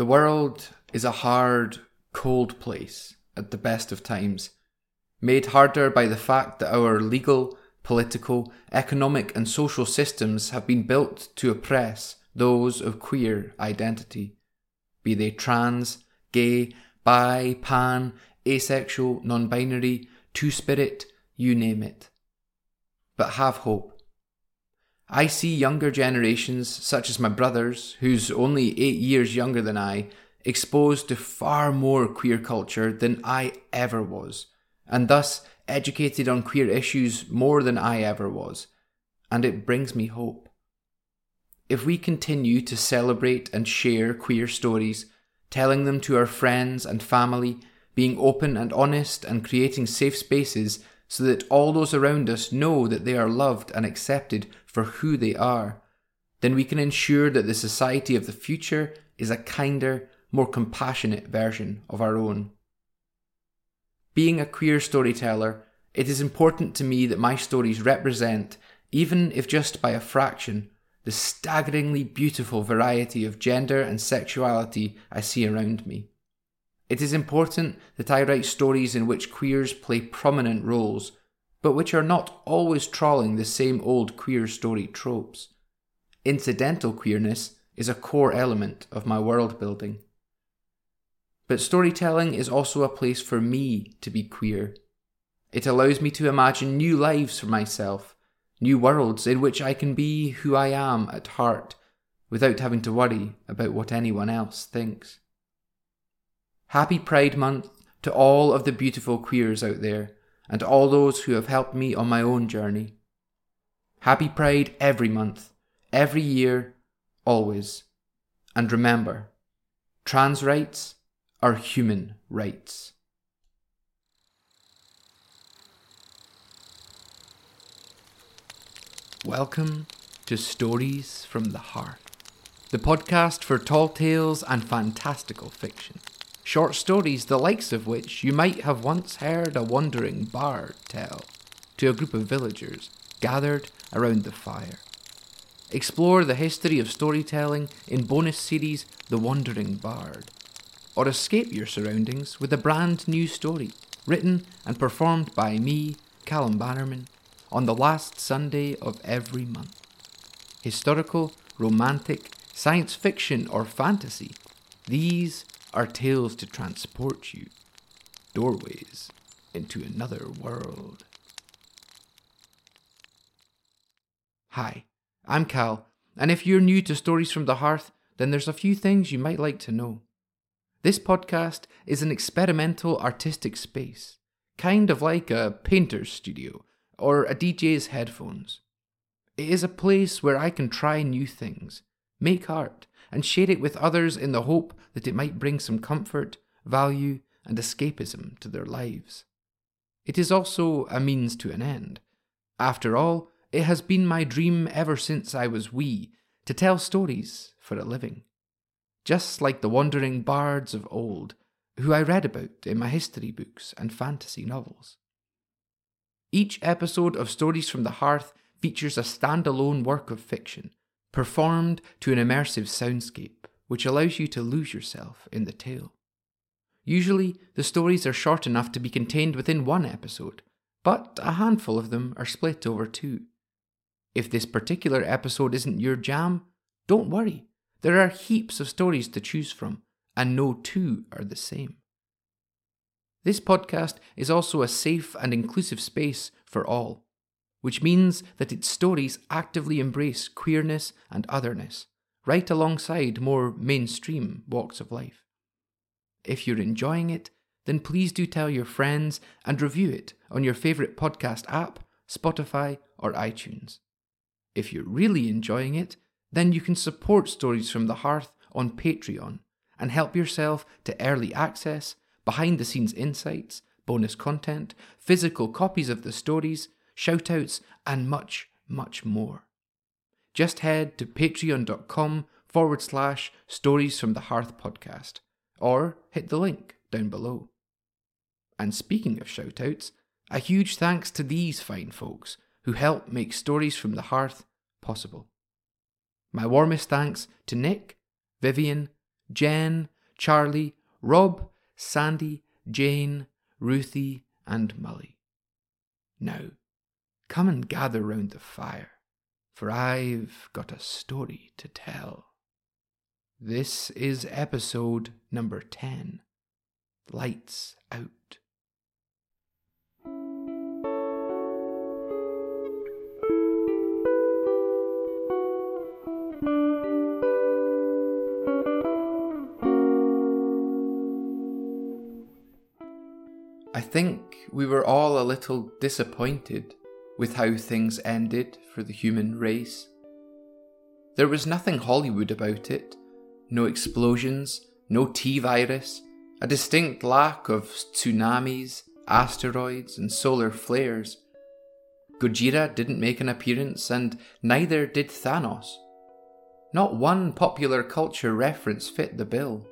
The world is a hard, cold place at the best of times, made harder by the fact that our legal, political, economic, and social systems have been built to oppress those of queer identity, be they trans, gay, bi, pan, asexual, non binary, two spirit, you name it. But have hope. I see younger generations, such as my brothers, who's only eight years younger than I, exposed to far more queer culture than I ever was, and thus educated on queer issues more than I ever was, and it brings me hope. If we continue to celebrate and share queer stories, telling them to our friends and family, being open and honest, and creating safe spaces so that all those around us know that they are loved and accepted for who they are, then we can ensure that the society of the future is a kinder, more compassionate version of our own. Being a queer storyteller, it is important to me that my stories represent, even if just by a fraction, the staggeringly beautiful variety of gender and sexuality I see around me. It is important that I write stories in which queers play prominent roles, but which are not always trawling the same old queer story tropes. Incidental queerness is a core element of my world building. But storytelling is also a place for me to be queer. It allows me to imagine new lives for myself, new worlds in which I can be who I am at heart, without having to worry about what anyone else thinks. Happy Pride Month to all of the beautiful queers out there and all those who have helped me on my own journey. Happy Pride every month, every year, always. And remember, trans rights are human rights. Welcome to Stories from the Hearth, the podcast for tall tales and fantastical fiction short stories the likes of which you might have once heard a wandering bard tell to a group of villagers gathered around the fire. Explore the history of storytelling in bonus series The Wandering Bard, or escape your surroundings with a brand new story written and performed by me, Callum Bannerman, on the last Sunday of every month. Historical, romantic, science fiction, or fantasy, these are tales to transport you, doorways into another world. Hi, I'm Cal, and if you're new to Stories from the Hearth, then there's a few things you might like to know. This podcast is an experimental artistic space, kind of like a painter's studio or a DJ's headphones. It is a place where I can try new things, make art, and share it with others in the hope that it might bring some comfort, value, and escapism to their lives. It is also a means to an end. After all, it has been my dream ever since I was wee to tell stories for a living. Just like the wandering bards of old, who I read about in my history books and fantasy novels. Each episode of Stories from the Hearth features a standalone work of fiction performed to an immersive soundscape, which allows you to lose yourself in the tale. Usually, the stories are short enough to be contained within one episode, but a handful of them are split over two. If this particular episode isn't your jam, don't worry. There are heaps of stories to choose from, and no two are the same. This podcast is also a safe and inclusive space for all which means that its stories actively embrace queerness and otherness, right alongside more mainstream walks of life. If you're enjoying it, then please do tell your friends and review it on your favourite podcast app, Spotify, or iTunes. If you're really enjoying it, then you can support Stories from the Hearth on Patreon and help yourself to early access, behind the scenes insights, bonus content, physical copies of the stories, shoutouts, and much, much more. Just head to patreon.com forward slash stories from the hearth podcast or hit the link down below. And speaking of shoutouts, a huge thanks to these fine folks who help make Stories from the Hearth possible. My warmest thanks to Nick, Vivian, Jen, Charlie, Rob, Sandy, Jane, Ruthie, and Molly. Now, come and gather round the fire, for I've got a story to tell. This is episode number 10 Lights Out. I think we were all a little disappointed with how things ended for the human race. There was nothing Hollywood about it no explosions, no T virus, a distinct lack of tsunamis, asteroids, and solar flares. Gojira didn't make an appearance, and neither did Thanos. Not one popular culture reference fit the bill.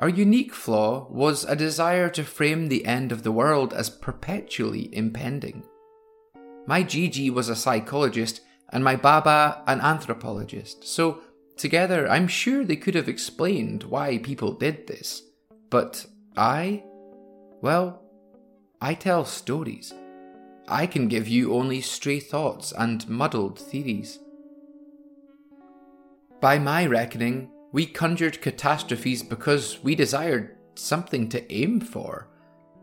Our unique flaw was a desire to frame the end of the world as perpetually impending. My Gigi was a psychologist and my Baba an anthropologist, so together I'm sure they could have explained why people did this. But I? Well, I tell stories. I can give you only stray thoughts and muddled theories. By my reckoning, we conjured catastrophes because we desired something to aim for.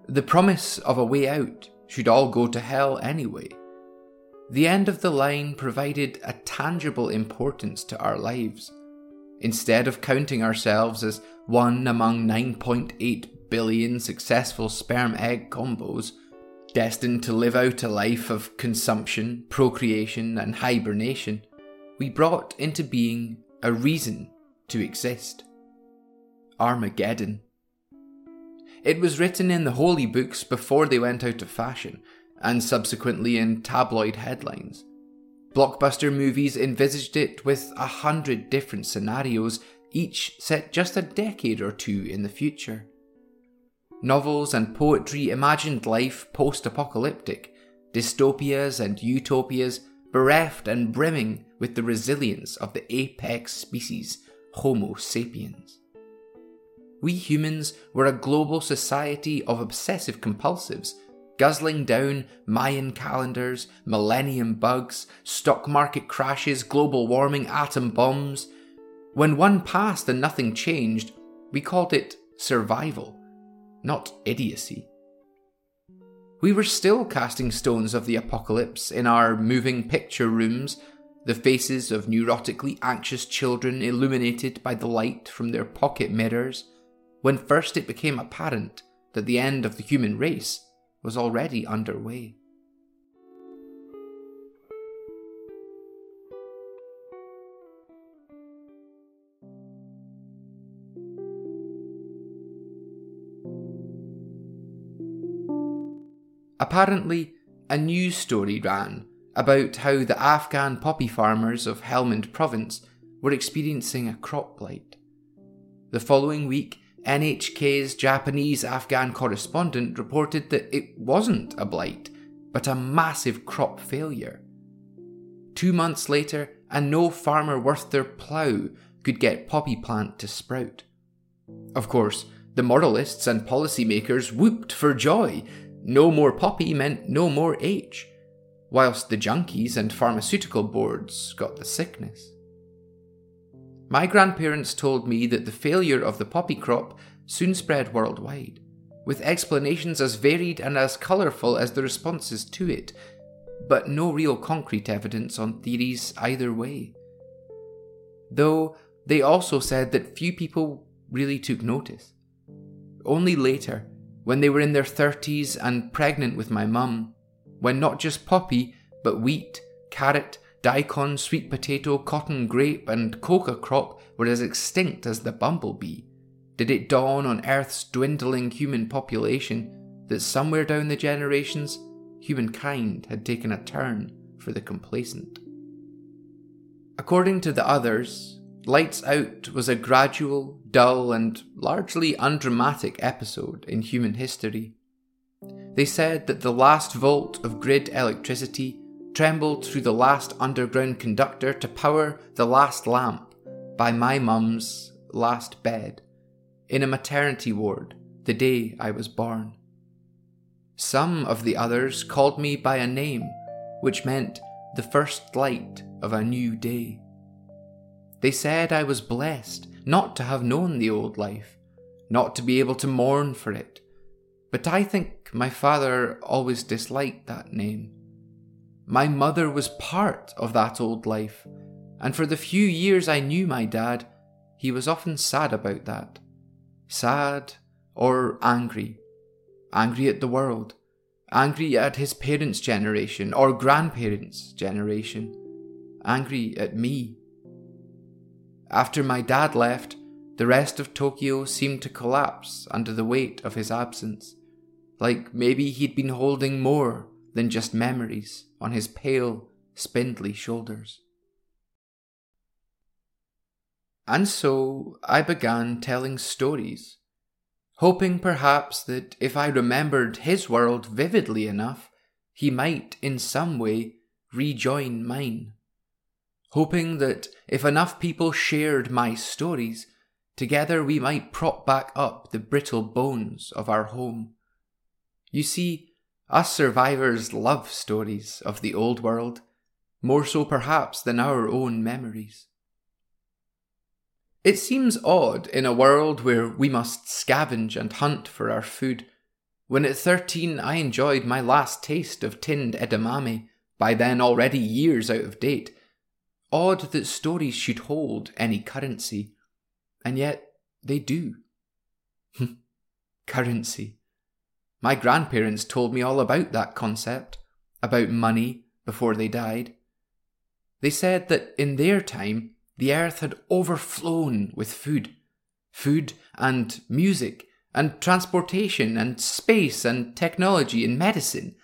The promise of a way out should all go to hell anyway. The end of the line provided a tangible importance to our lives. Instead of counting ourselves as one among 9.8 billion successful sperm egg combos, destined to live out a life of consumption, procreation, and hibernation, we brought into being a reason to exist. Armageddon. It was written in the holy books before they went out of fashion, and subsequently in tabloid headlines. Blockbuster movies envisaged it with a hundred different scenarios, each set just a decade or two in the future. Novels and poetry imagined life post apocalyptic, dystopias and utopias bereft and brimming with the resilience of the apex species Homo sapiens. We humans were a global society of obsessive compulsives, guzzling down Mayan calendars, millennium bugs, stock market crashes, global warming, atom bombs. When one passed and nothing changed, we called it survival, not idiocy. We were still casting stones of the apocalypse in our moving picture rooms the faces of neurotically anxious children illuminated by the light from their pocket mirrors, when first it became apparent that the end of the human race was already underway. Apparently, a news story ran about how the Afghan poppy farmers of Helmand province were experiencing a crop blight. The following week, NHK's Japanese Afghan correspondent reported that it wasn't a blight, but a massive crop failure. Two months later, and no farmer worth their plough could get poppy plant to sprout. Of course, the moralists and policymakers whooped for joy. No more poppy meant no more H whilst the junkies and pharmaceutical boards got the sickness. My grandparents told me that the failure of the poppy crop soon spread worldwide, with explanations as varied and as colourful as the responses to it, but no real concrete evidence on theories either way. Though they also said that few people really took notice. Only later, when they were in their 30s and pregnant with my mum, when not just poppy, but wheat, carrot, daikon, sweet potato, cotton, grape, and coca crop were as extinct as the bumblebee, did it dawn on Earth's dwindling human population that somewhere down the generations, humankind had taken a turn for the complacent. According to the others, Lights Out was a gradual, dull, and largely undramatic episode in human history they said that the last volt of grid electricity trembled through the last underground conductor to power the last lamp, by my mum's last bed in a maternity ward the day I was born. Some of the others called me by a name which meant the first light of a new day. They said I was blessed not to have known the old life, not to be able to mourn for it, but I think my father always disliked that name. My mother was part of that old life, and for the few years I knew my dad, he was often sad about that. Sad or angry. Angry at the world. Angry at his parents' generation or grandparents' generation. Angry at me. After my dad left, the rest of Tokyo seemed to collapse under the weight of his absence, like maybe he'd been holding more than just memories on his pale, spindly shoulders. And so I began telling stories, hoping perhaps that if I remembered his world vividly enough, he might in some way rejoin mine. Hoping that if enough people shared my stories, together we might prop back up the brittle bones of our home. You see, us survivors love stories of the old world, more so perhaps than our own memories. It seems odd in a world where we must scavenge and hunt for our food. When at 13 I enjoyed my last taste of tinned edamame, by then already years out of date. Odd that stories should hold any currency, and yet they do. Hmm. currency. My grandparents told me all about that concept, about money before they died. They said that in their time, the earth had overflown with food. Food and music and transportation and space and technology and medicine.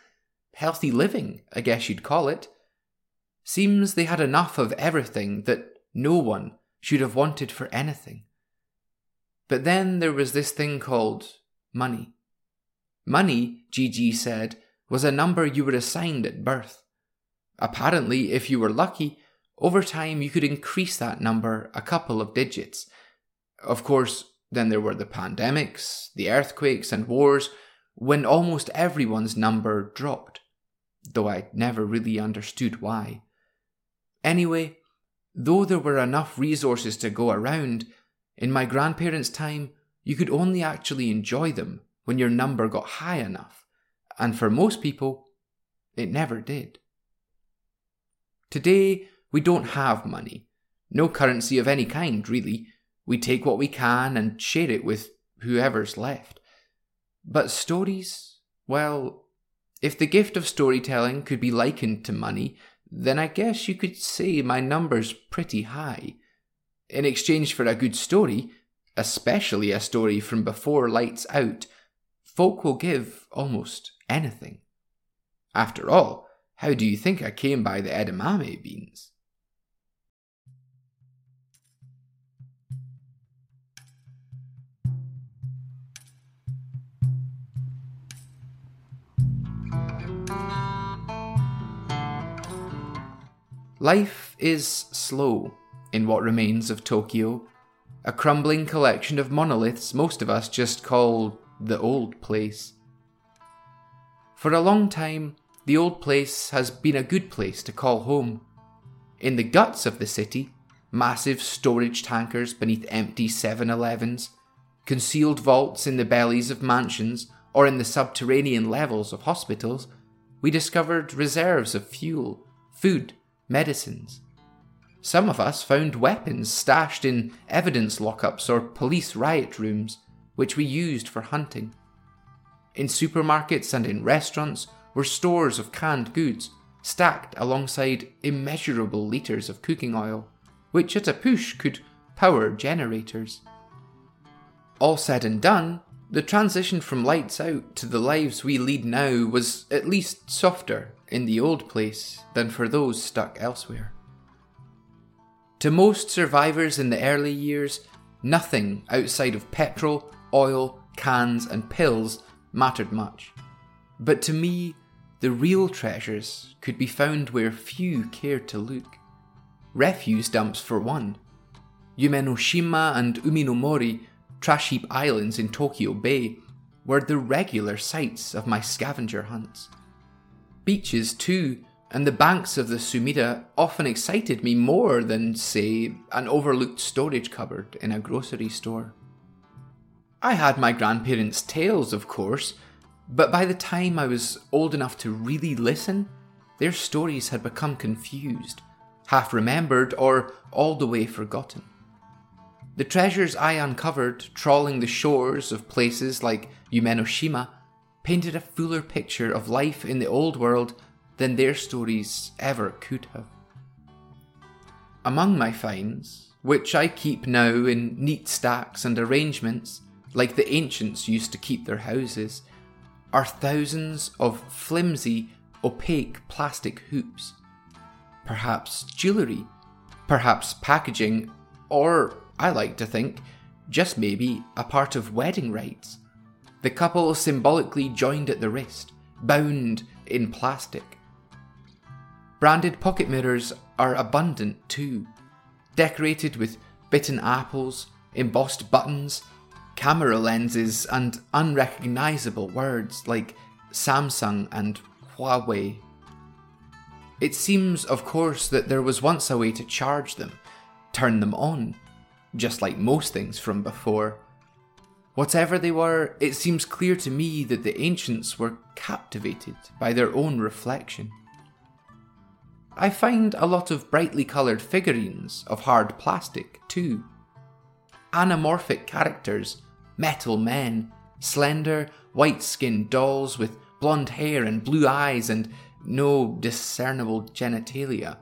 Healthy living, I guess you'd call it. Seems they had enough of everything that no one should have wanted for anything. But then there was this thing called money. Money, Gigi said, was a number you were assigned at birth. Apparently, if you were lucky, over time you could increase that number a couple of digits. Of course, then there were the pandemics, the earthquakes, and wars when almost everyone's number dropped, though I never really understood why. Anyway, though there were enough resources to go around, in my grandparents' time, you could only actually enjoy them when your number got high enough, and for most people, it never did. Today, we don't have money. No currency of any kind, really. We take what we can and share it with whoever's left. But stories, well, if the gift of storytelling could be likened to money, then I guess you could say my number's pretty high. In exchange for a good story, especially a story from before lights out, folk will give almost anything. After all, how do you think I came by the edamame beans? Life is slow in what remains of Tokyo, a crumbling collection of monoliths most of us just call the old place. For a long time, the old place has been a good place to call home. In the guts of the city, massive storage tankers beneath empty 7 Elevens, concealed vaults in the bellies of mansions, or in the subterranean levels of hospitals, we discovered reserves of fuel, food, medicines. Some of us found weapons stashed in evidence lockups or police riot rooms, which we used for hunting. In supermarkets and in restaurants were stores of canned goods, stacked alongside immeasurable litres of cooking oil, which at a push could power generators. All said and done, the transition from lights out to the lives we lead now was at least softer in the old place than for those stuck elsewhere. To most survivors in the early years, nothing outside of petrol, oil, cans, and pills mattered much. But to me, the real treasures could be found where few cared to look. Refuse dumps, for one. Umenoshima and Uminomori, trash heap islands in Tokyo Bay, were the regular sites of my scavenger hunts. Beaches, too, and the banks of the Sumida often excited me more than, say, an overlooked storage cupboard in a grocery store. I had my grandparents' tales, of course, but by the time I was old enough to really listen, their stories had become confused, half remembered, or all the way forgotten. The treasures I uncovered trawling the shores of places like Umenoshima painted a fuller picture of life in the old world than their stories ever could have. Among my finds, which I keep now in neat stacks and arrangements, like the ancients used to keep their houses, are thousands of flimsy, opaque plastic hoops. Perhaps jewellery, perhaps packaging, or, I like to think, just maybe a part of wedding rites. The couple symbolically joined at the wrist, bound in plastic. Branded pocket mirrors are abundant too, decorated with bitten apples, embossed buttons, camera lenses, and unrecognisable words like Samsung and Huawei. It seems, of course, that there was once a way to charge them, turn them on, just like most things from before. Whatever they were, it seems clear to me that the ancients were captivated by their own reflection. I find a lot of brightly coloured figurines of hard plastic, too. Anamorphic characters, metal men, slender, white skinned dolls with blonde hair and blue eyes and no discernible genitalia.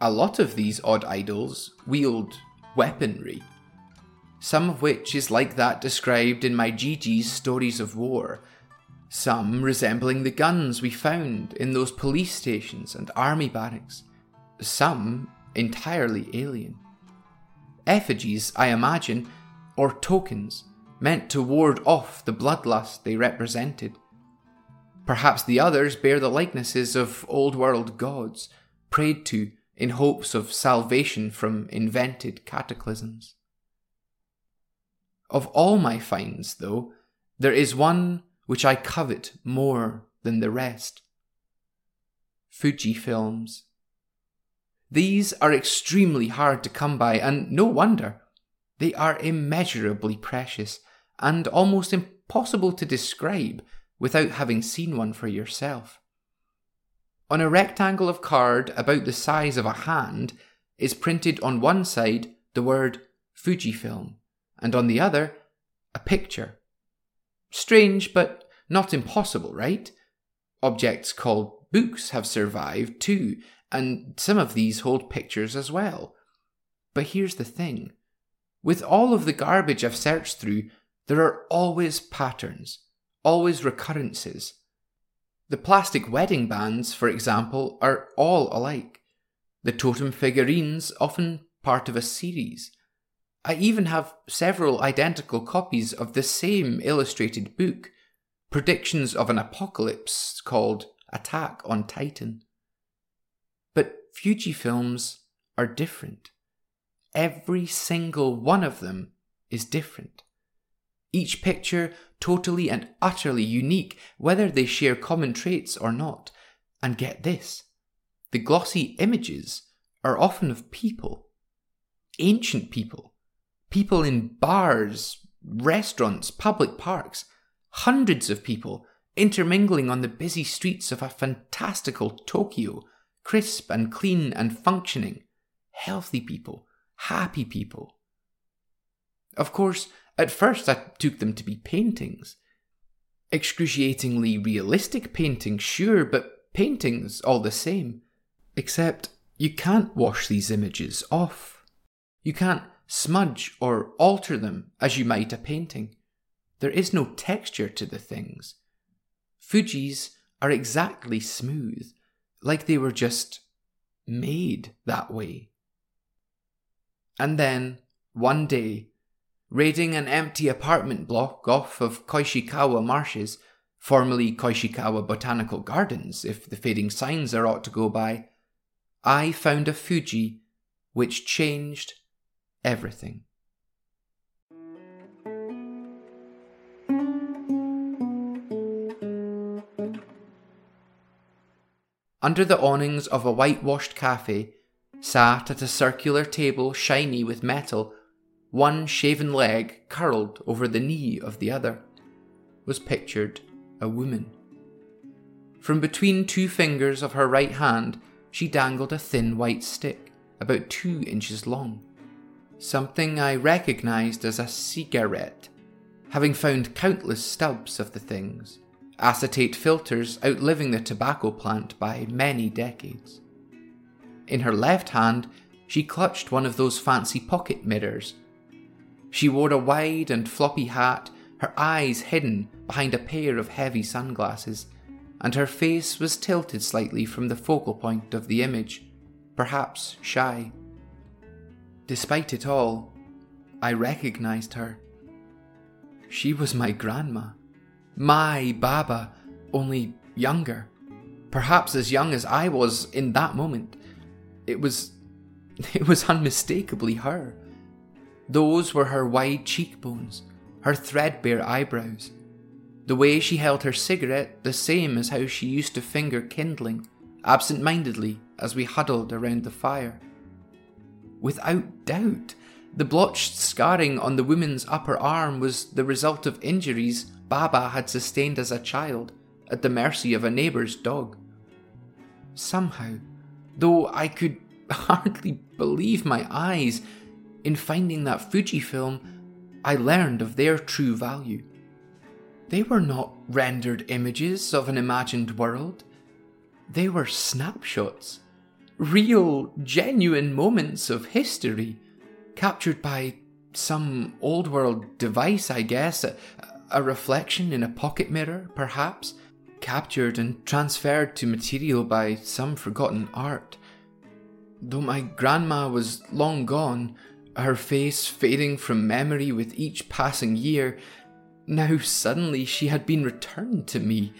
A lot of these odd idols wield weaponry, some of which is like that described in my Gigi's stories of war, some resembling the guns we found in those police stations and army barracks, some entirely alien. Effigies, I imagine, or tokens meant to ward off the bloodlust they represented. Perhaps the others bear the likenesses of old world gods, prayed to in hopes of salvation from invented cataclysms. Of all my finds, though, there is one which I covet more than the rest Fuji films. These are extremely hard to come by, and no wonder. They are immeasurably precious and almost impossible to describe without having seen one for yourself. On a rectangle of card about the size of a hand is printed on one side the word Fujifilm, and on the other, a picture. Strange, but not impossible, right? Objects called books have survived too, and some of these hold pictures as well. But here's the thing with all of the garbage I've searched through, there are always patterns, always recurrences. The plastic wedding bands, for example, are all alike. The totem figurines often part of a series. I even have several identical copies of the same illustrated book, predictions of an apocalypse called Attack on Titan. But Fujifilms are different. Every single one of them is different. Each picture totally and utterly unique, whether they share common traits or not. And get this the glossy images are often of people, ancient people, people in bars, restaurants, public parks, hundreds of people intermingling on the busy streets of a fantastical Tokyo, crisp and clean and functioning, healthy people, happy people. Of course, at first, I took them to be paintings. Excruciatingly realistic paintings, sure, but paintings all the same. Except you can't wash these images off. You can't smudge or alter them as you might a painting. There is no texture to the things. Fujis are exactly smooth, like they were just made that way. And then, one day, raiding an empty apartment block off of Koishikawa Marshes, formerly Koishikawa Botanical Gardens, if the fading signs are aught to go by, I found a Fuji which changed everything. Under the awnings of a whitewashed cafe, sat at a circular table shiny with metal, one shaven leg curled over the knee of the other, was pictured a woman. From between two fingers of her right hand, she dangled a thin white stick, about two inches long. Something I recognised as a cigarette, having found countless stubs of the things acetate filters outliving the tobacco plant by many decades. In her left hand, she clutched one of those fancy pocket mirrors. She wore a wide and floppy hat, her eyes hidden behind a pair of heavy sunglasses, and her face was tilted slightly from the focal point of the image, perhaps shy. Despite it all, I recognized her. She was my grandma my Baba, only younger. Perhaps as young as I was in that moment. It was. it was unmistakably her. Those were her wide cheekbones, her threadbare eyebrows, the way she held her cigarette the same as how she used to finger kindling, absent mindedly, as we huddled around the fire. Without doubt, the blotched scarring on the woman's upper arm was the result of injuries Baba had sustained as a child at the mercy of a neighbour's dog. Somehow, though I could hardly believe my eyes, in finding that Fujifilm, I learned of their true value. They were not rendered images of an imagined world, they were snapshots, real, genuine moments of history, captured by some old world device, I guess, a reflection in a pocket mirror, perhaps, captured and transferred to material by some forgotten art. Though my grandma was long gone, her face fading from memory with each passing year, now suddenly she had been returned to me,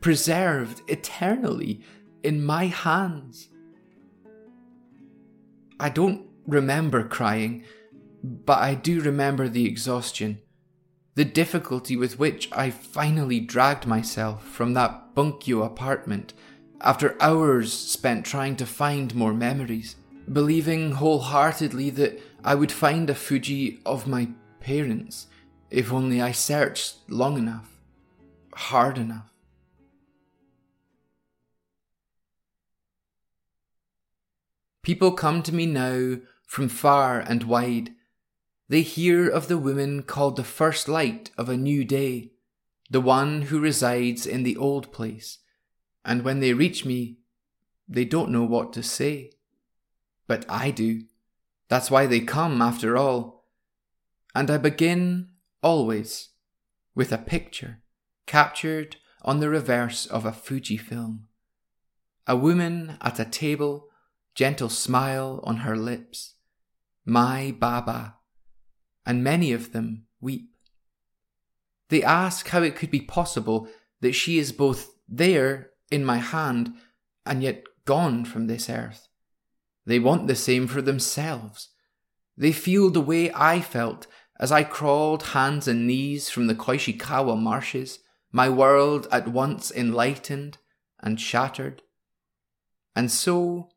preserved eternally in my hands. I don't remember crying, but I do remember the exhaustion the difficulty with which I finally dragged myself from that Bunkyo apartment after hours spent trying to find more memories, believing wholeheartedly that I would find a Fuji of my parents if only I searched long enough, hard enough. People come to me now from far and wide they hear of the woman called the first light of a new day, the one who resides in the old place, and when they reach me, they don't know what to say. But I do. That's why they come, after all. And I begin, always, with a picture captured on the reverse of a Fuji film. A woman at a table, gentle smile on her lips. My Baba and many of them weep. They ask how it could be possible that she is both there in my hand and yet gone from this earth. They want the same for themselves. They feel the way I felt as I crawled hands and knees from the Koishikawa marshes, my world at once enlightened and shattered. And so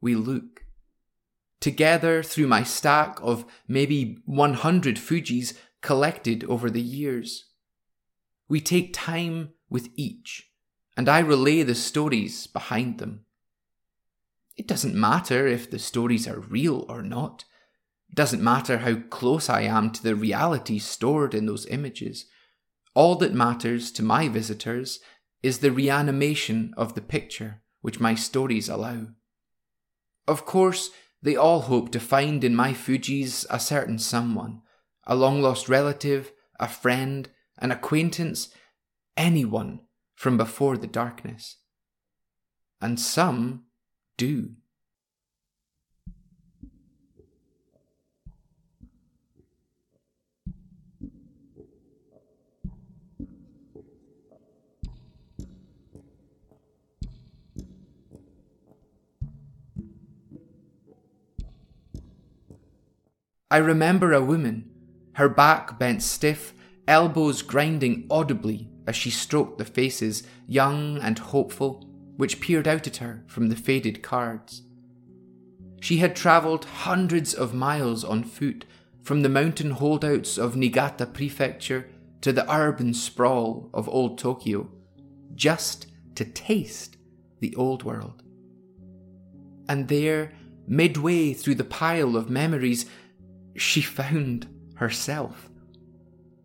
we look together through my stack of maybe 100 Fujis collected over the years. We take time with each, and I relay the stories behind them. It doesn't matter if the stories are real or not. It doesn't matter how close I am to the reality stored in those images. All that matters to my visitors is the reanimation of the picture which my stories allow. Of course, they all hope to find in my Fujis a certain someone, a long lost relative, a friend, an acquaintance, anyone from before the darkness. And some do. I remember a woman, her back bent stiff, elbows grinding audibly as she stroked the faces, young and hopeful, which peered out at her from the faded cards. She had travelled hundreds of miles on foot from the mountain holdouts of Niigata Prefecture to the urban sprawl of old Tokyo, just to taste the old world. And there, midway through the pile of memories, she found herself.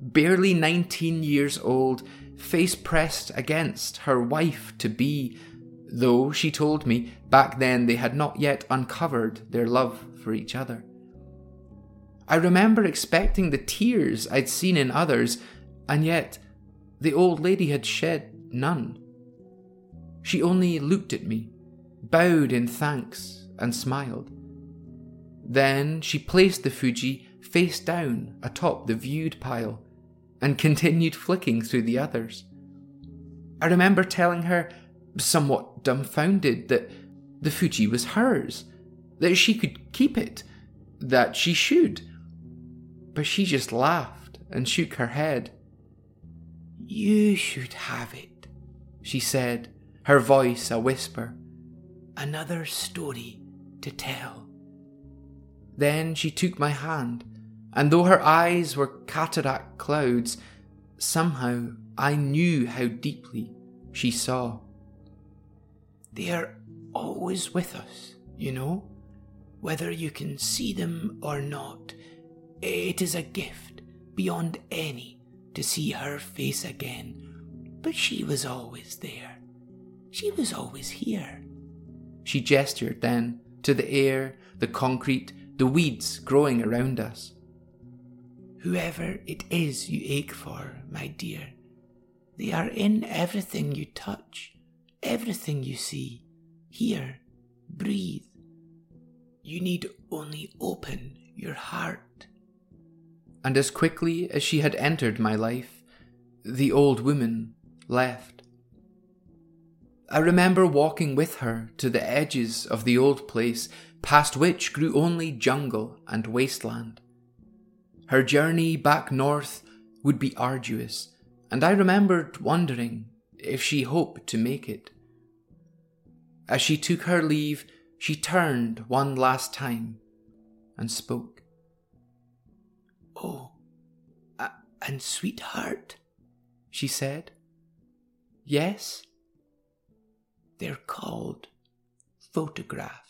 Barely 19 years old, face pressed against her wife to be, though she told me back then they had not yet uncovered their love for each other. I remember expecting the tears I'd seen in others, and yet the old lady had shed none. She only looked at me, bowed in thanks, and smiled. Then she placed the Fuji face down atop the viewed pile and continued flicking through the others. I remember telling her, somewhat dumbfounded, that the Fuji was hers, that she could keep it, that she should. But she just laughed and shook her head. You should have it, she said, her voice a whisper. Another story to tell. Then she took my hand and though her eyes were cataract clouds, somehow I knew how deeply she saw. They are always with us, you know, whether you can see them or not. It is a gift beyond any to see her face again. But she was always there. She was always here. She gestured then to the air, the concrete, the weeds growing around us whoever it is you ache for, my dear. They are in everything you touch, everything you see, hear, breathe. You need only open your heart. And as quickly as she had entered my life, the old woman left. I remember walking with her to the edges of the old place, past which grew only jungle and wasteland. Her journey back north would be arduous, and I remembered wondering if she hoped to make it. As she took her leave, she turned one last time and spoke. Oh, and sweetheart, she said. Yes? They're called photographs.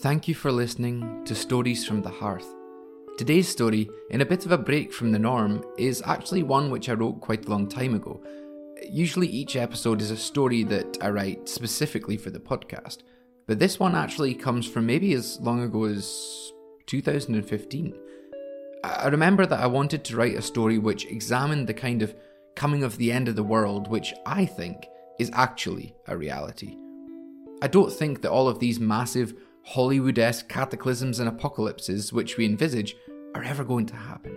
Thank you for listening to Stories from the Hearth. Today's story, in a bit of a break from the norm, is actually one which I wrote quite a long time ago. Usually, each episode is a story that I write specifically for the podcast, but this one actually comes from maybe as long ago as 2015. I remember that I wanted to write a story which examined the kind of coming of the end of the world which I think is actually a reality. I don't think that all of these massive Hollywood esque cataclysms and apocalypses which we envisage are ever going to happen.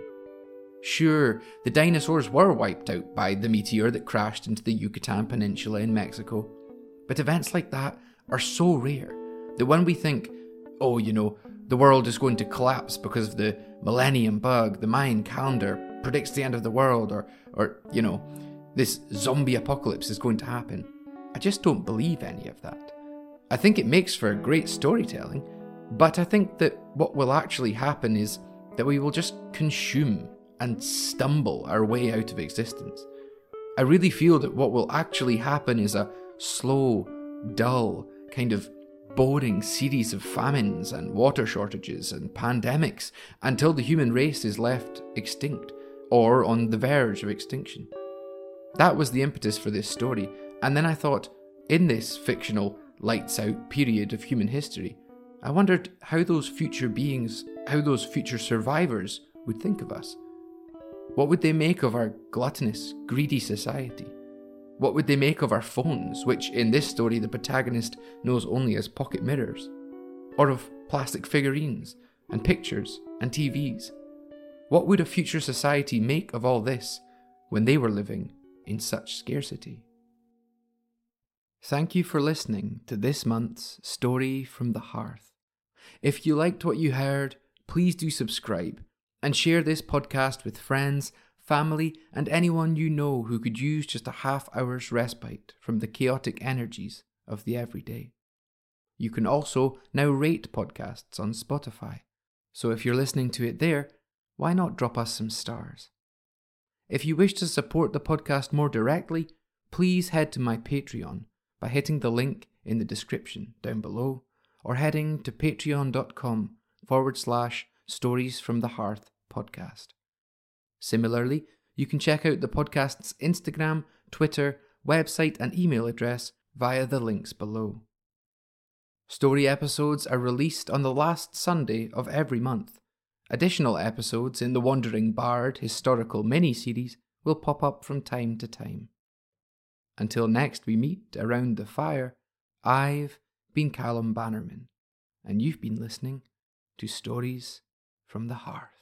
Sure, the dinosaurs were wiped out by the meteor that crashed into the Yucatan Peninsula in Mexico, but events like that are so rare that when we think, oh, you know, the world is going to collapse because of the millennium bug, the Mayan calendar predicts the end of the world, or, or you know, this zombie apocalypse is going to happen, I just don't believe any of that. I think it makes for great storytelling, but I think that what will actually happen is that we will just consume and stumble our way out of existence. I really feel that what will actually happen is a slow, dull, kind of boring series of famines and water shortages and pandemics until the human race is left extinct or on the verge of extinction. That was the impetus for this story, and then I thought, in this fictional lights out period of human history, I wondered how those future beings, how those future survivors would think of us. What would they make of our gluttonous, greedy society? What would they make of our phones, which in this story the protagonist knows only as pocket mirrors? Or of plastic figurines, and pictures, and TVs? What would a future society make of all this when they were living in such scarcity? Thank you for listening to this month's Story from the Hearth. If you liked what you heard, please do subscribe and share this podcast with friends, family, and anyone you know who could use just a half hour's respite from the chaotic energies of the everyday. You can also now rate podcasts on Spotify, so if you're listening to it there, why not drop us some stars? If you wish to support the podcast more directly, please head to my Patreon by hitting the link in the description down below or heading to patreon.com forward slash stories from the hearth podcast. Similarly, you can check out the podcast's Instagram, Twitter, website, and email address via the links below. Story episodes are released on the last Sunday of every month. Additional episodes in the Wandering Bard historical mini series will pop up from time to time. Until next we meet around the fire, I've been Callum Bannerman, and you've been listening to Stories from the Hearth.